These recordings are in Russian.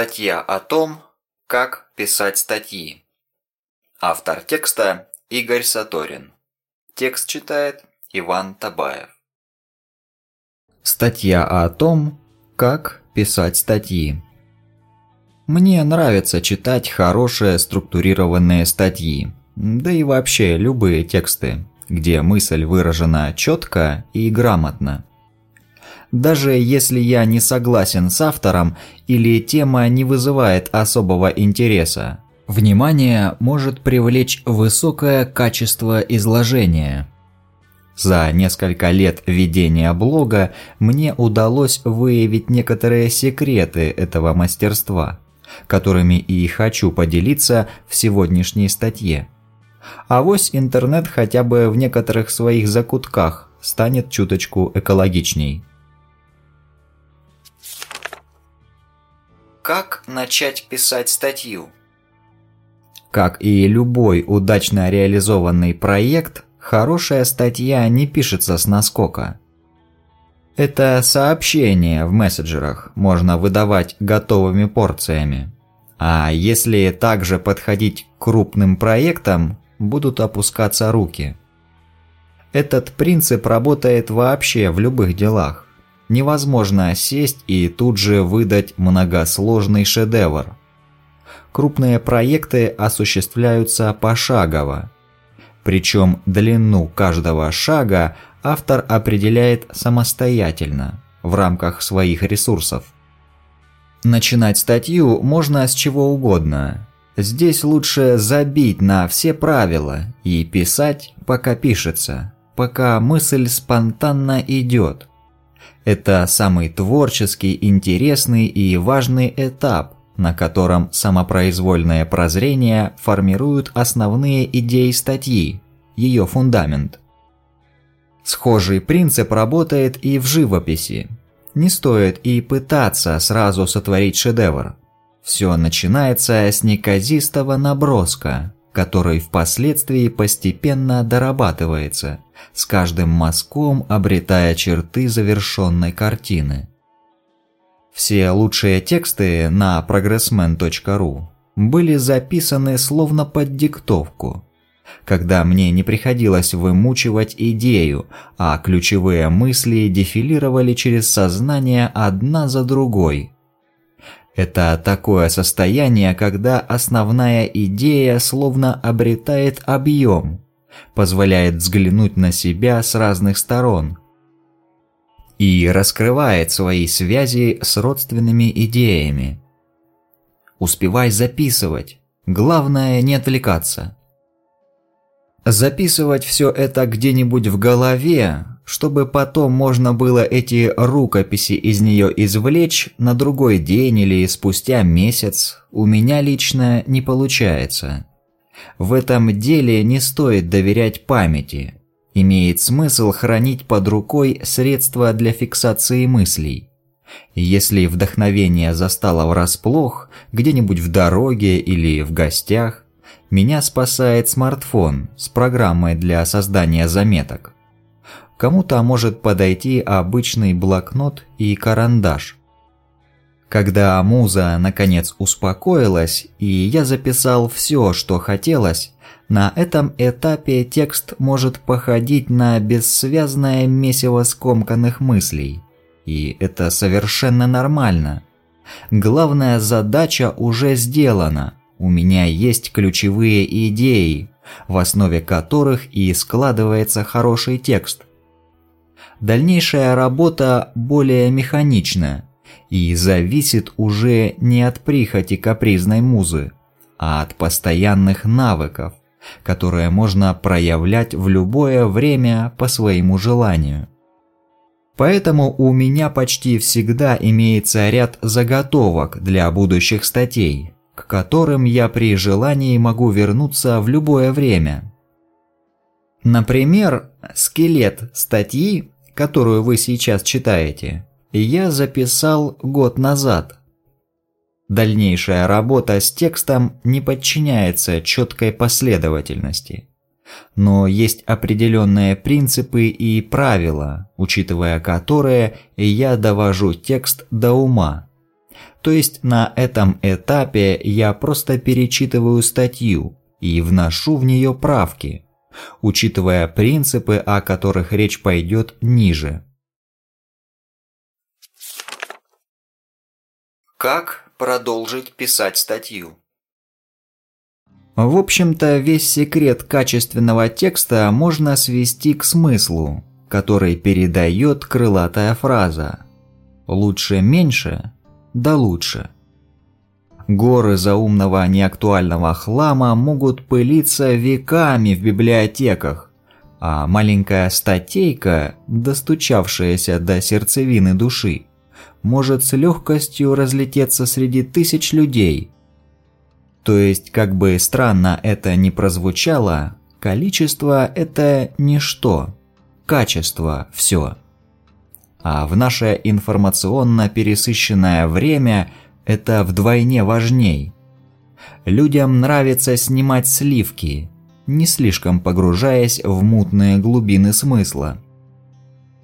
Статья о том, как писать статьи. Автор текста Игорь Саторин. Текст читает Иван Табаев. Статья о том, как писать статьи. Мне нравится читать хорошие структурированные статьи, да и вообще любые тексты, где мысль выражена четко и грамотно даже если я не согласен с автором или тема не вызывает особого интереса. Внимание может привлечь высокое качество изложения. За несколько лет ведения блога мне удалось выявить некоторые секреты этого мастерства, которыми и хочу поделиться в сегодняшней статье. А вось интернет хотя бы в некоторых своих закутках станет чуточку экологичней. Как начать писать статью? Как и любой удачно реализованный проект, хорошая статья не пишется с наскока. Это сообщение в мессенджерах можно выдавать готовыми порциями. А если также подходить к крупным проектам, будут опускаться руки. Этот принцип работает вообще в любых делах невозможно сесть и тут же выдать многосложный шедевр. Крупные проекты осуществляются пошагово. Причем длину каждого шага автор определяет самостоятельно, в рамках своих ресурсов. Начинать статью можно с чего угодно. Здесь лучше забить на все правила и писать, пока пишется, пока мысль спонтанно идет. Это самый творческий, интересный и важный этап, на котором самопроизвольное прозрение формирует основные идеи статьи, ее фундамент. Схожий принцип работает и в живописи. Не стоит и пытаться сразу сотворить шедевр. Все начинается с неказистого наброска, который впоследствии постепенно дорабатывается, с каждым мазком обретая черты завершенной картины. Все лучшие тексты на progressman.ru были записаны словно под диктовку, когда мне не приходилось вымучивать идею, а ключевые мысли дефилировали через сознание одна за другой – это такое состояние, когда основная идея словно обретает объем, позволяет взглянуть на себя с разных сторон и раскрывает свои связи с родственными идеями. Успевай записывать, главное не отвлекаться. Записывать все это где-нибудь в голове, чтобы потом можно было эти рукописи из нее извлечь на другой день или спустя месяц, у меня лично не получается. В этом деле не стоит доверять памяти. Имеет смысл хранить под рукой средства для фиксации мыслей. Если вдохновение застало врасплох, где-нибудь в дороге или в гостях, меня спасает смартфон с программой для создания заметок. Кому-то может подойти обычный блокнот и карандаш. Когда муза наконец успокоилась и я записал все, что хотелось, на этом этапе текст может походить на бессвязное месиво скомканных мыслей. И это совершенно нормально. Главная задача уже сделана – у меня есть ключевые идеи, в основе которых и складывается хороший текст. Дальнейшая работа более механична и зависит уже не от прихоти капризной музы, а от постоянных навыков, которые можно проявлять в любое время по своему желанию. Поэтому у меня почти всегда имеется ряд заготовок для будущих статей, к которым я при желании могу вернуться в любое время. Например, скелет статьи, которую вы сейчас читаете, я записал год назад. Дальнейшая работа с текстом не подчиняется четкой последовательности. Но есть определенные принципы и правила, учитывая которые я довожу текст до ума То есть на этом этапе я просто перечитываю статью и вношу в нее правки, учитывая принципы, о которых речь пойдет ниже. Как продолжить писать статью? В общем-то, весь секрет качественного текста можно свести к смыслу, который передает крылатая фраза «Лучше меньше, да лучше». Горы заумного неактуального хлама могут пылиться веками в библиотеках, а маленькая статейка, достучавшаяся до сердцевины души, может с легкостью разлететься среди тысяч людей. То есть, как бы странно это ни прозвучало, количество – это ничто, качество – все. А в наше информационно пересыщенное время это вдвойне важней. Людям нравится снимать сливки, не слишком погружаясь в мутные глубины смысла.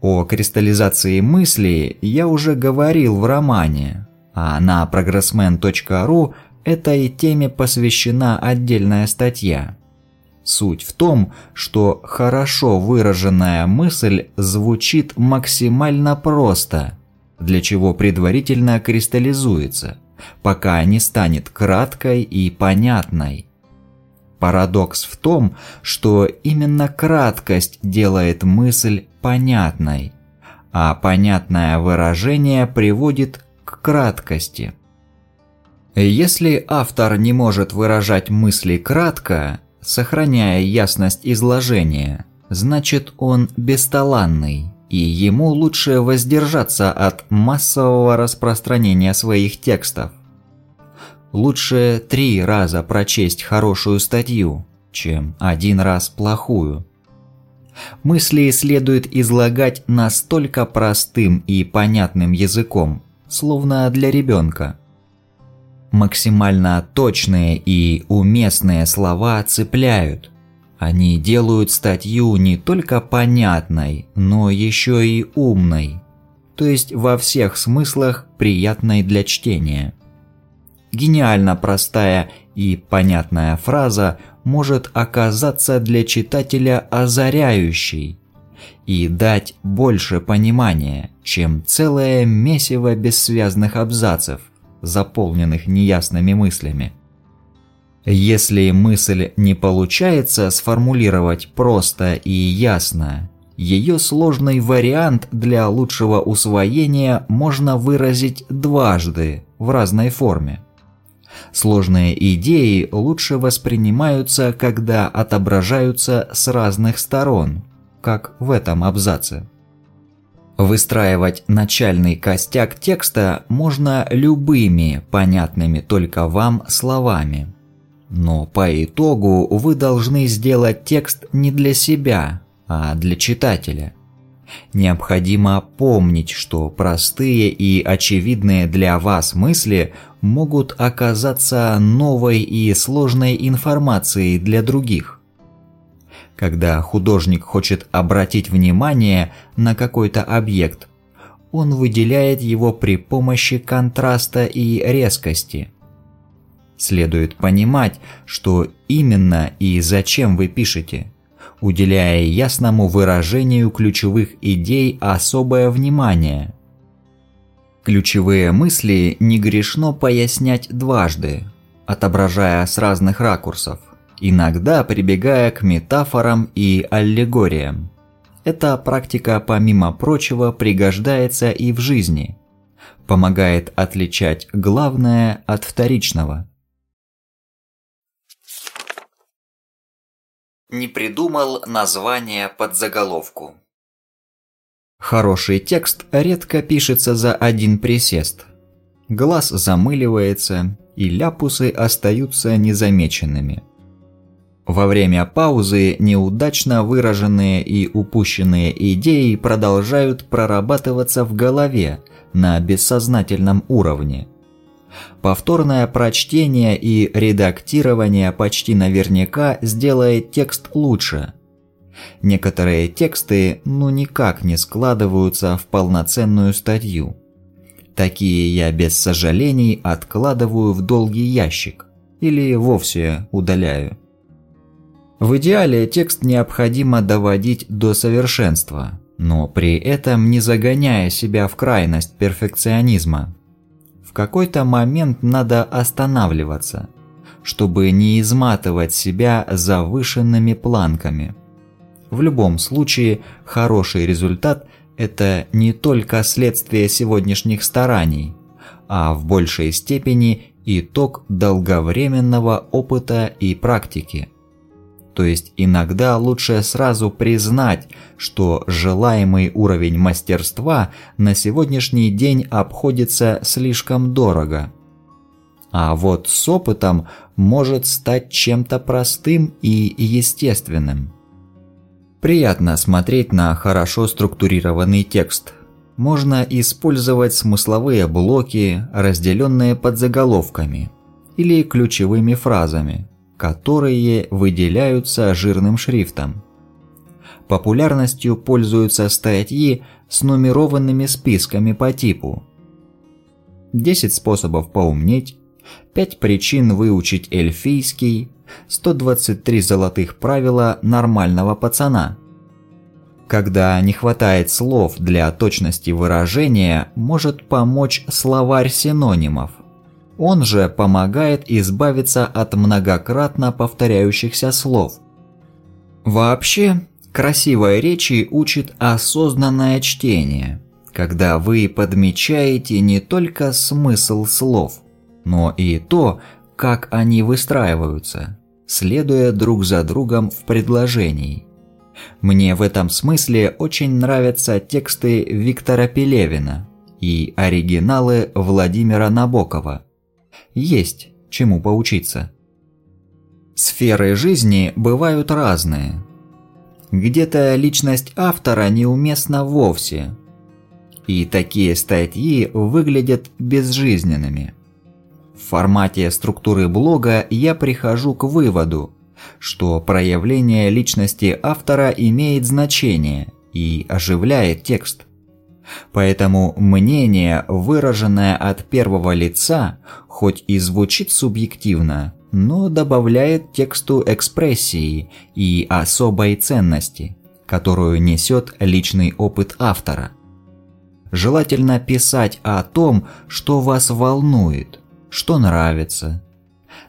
О кристаллизации мысли я уже говорил в романе, а на progressman.ru этой теме посвящена отдельная статья. Суть в том, что хорошо выраженная мысль звучит максимально просто, для чего предварительно кристаллизуется, пока не станет краткой и понятной. Парадокс в том, что именно краткость делает мысль понятной, а понятное выражение приводит к краткости. Если автор не может выражать мысли кратко, сохраняя ясность изложения, значит он бесталанный, и ему лучше воздержаться от массового распространения своих текстов. Лучше три раза прочесть хорошую статью, чем один раз плохую. Мысли следует излагать настолько простым и понятным языком, словно для ребенка. Максимально точные и уместные слова цепляют. Они делают статью не только понятной, но еще и умной, то есть во всех смыслах приятной для чтения. Гениально простая и понятная фраза может оказаться для читателя озаряющей и дать больше понимания, чем целое месиво бессвязных абзацев – заполненных неясными мыслями. Если мысль не получается сформулировать просто и ясно, ее сложный вариант для лучшего усвоения можно выразить дважды в разной форме. Сложные идеи лучше воспринимаются, когда отображаются с разных сторон, как в этом абзаце. Выстраивать начальный костяк текста можно любыми, понятными только вам словами. Но по итогу вы должны сделать текст не для себя, а для читателя. Необходимо помнить, что простые и очевидные для вас мысли могут оказаться новой и сложной информацией для других. Когда художник хочет обратить внимание на какой-то объект, он выделяет его при помощи контраста и резкости. Следует понимать, что именно и зачем вы пишете, уделяя ясному выражению ключевых идей особое внимание. Ключевые мысли не грешно пояснять дважды, отображая с разных ракурсов иногда прибегая к метафорам и аллегориям. Эта практика, помимо прочего, пригождается и в жизни. Помогает отличать главное от вторичного. Не придумал название под заголовку. Хороший текст редко пишется за один присест. Глаз замыливается, и ляпусы остаются незамеченными. Во время паузы неудачно выраженные и упущенные идеи продолжают прорабатываться в голове на бессознательном уровне. Повторное прочтение и редактирование почти наверняка сделает текст лучше. Некоторые тексты ну никак не складываются в полноценную статью. Такие я без сожалений откладываю в долгий ящик или вовсе удаляю. В идеале текст необходимо доводить до совершенства, но при этом не загоняя себя в крайность перфекционизма. Какой-то момент надо останавливаться, чтобы не изматывать себя завышенными планками. В любом случае, хороший результат – это не только следствие сегодняшних стараний, а в большей степени итог долговременного опыта и практики. То есть иногда лучше сразу признать, что желаемый уровень мастерства на сегодняшний день обходится слишком дорого. А вот с опытом может стать чем-то простым и естественным. Приятно смотреть на хорошо структурированный текст. Можно использовать смысловые блоки, разделенные подзаголовками или ключевыми фразами – которые выделяются жирным шрифтом. Популярностью пользуются статьи с нумерованными списками по типу. 10 способов поумнеть, 5 причин выучить эльфийский, 123 золотых правила нормального пацана. Когда не хватает слов для точности выражения, может помочь словарь синонимов – он же помогает избавиться от многократно повторяющихся слов. Вообще, красивой речи учит осознанное чтение, когда вы подмечаете не только смысл слов, но и то, как они выстраиваются, следуя друг за другом в предложении. Мне в этом смысле очень нравятся тексты Виктора Пелевина и оригиналы Владимира Набокова – есть чему поучиться. Сферы жизни бывают разные. Где-то личность автора неуместна вовсе. И такие статьи выглядят безжизненными. В формате структуры блога я прихожу к выводу, что проявление личности автора имеет значение и оживляет текст. Поэтому мнение, выраженное от первого лица, хоть и звучит субъективно, но добавляет тексту экспрессии и особой ценности, которую несет личный опыт автора. Желательно писать о том, что вас волнует, что нравится.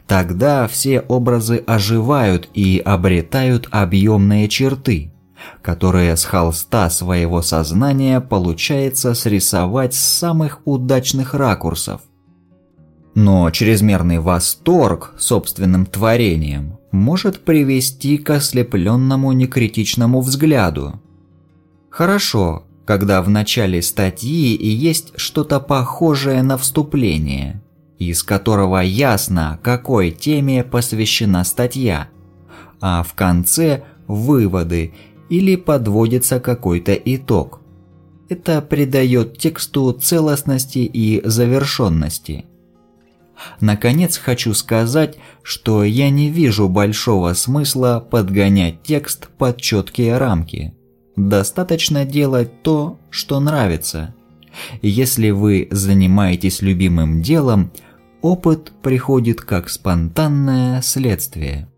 Тогда все образы оживают и обретают объемные черты – которые с холста своего сознания получается срисовать с самых удачных ракурсов. Но чрезмерный восторг собственным творением может привести к ослепленному некритичному взгляду. Хорошо, когда в начале статьи есть что-то похожее на вступление, из которого ясно, какой теме посвящена статья, а в конце – выводы или подводится какой-то итог. Это придает тексту целостности и завершенности. Наконец хочу сказать, что я не вижу большого смысла подгонять текст под четкие рамки. Достаточно делать то, что нравится. Если вы занимаетесь любимым делом, опыт приходит как спонтанное следствие.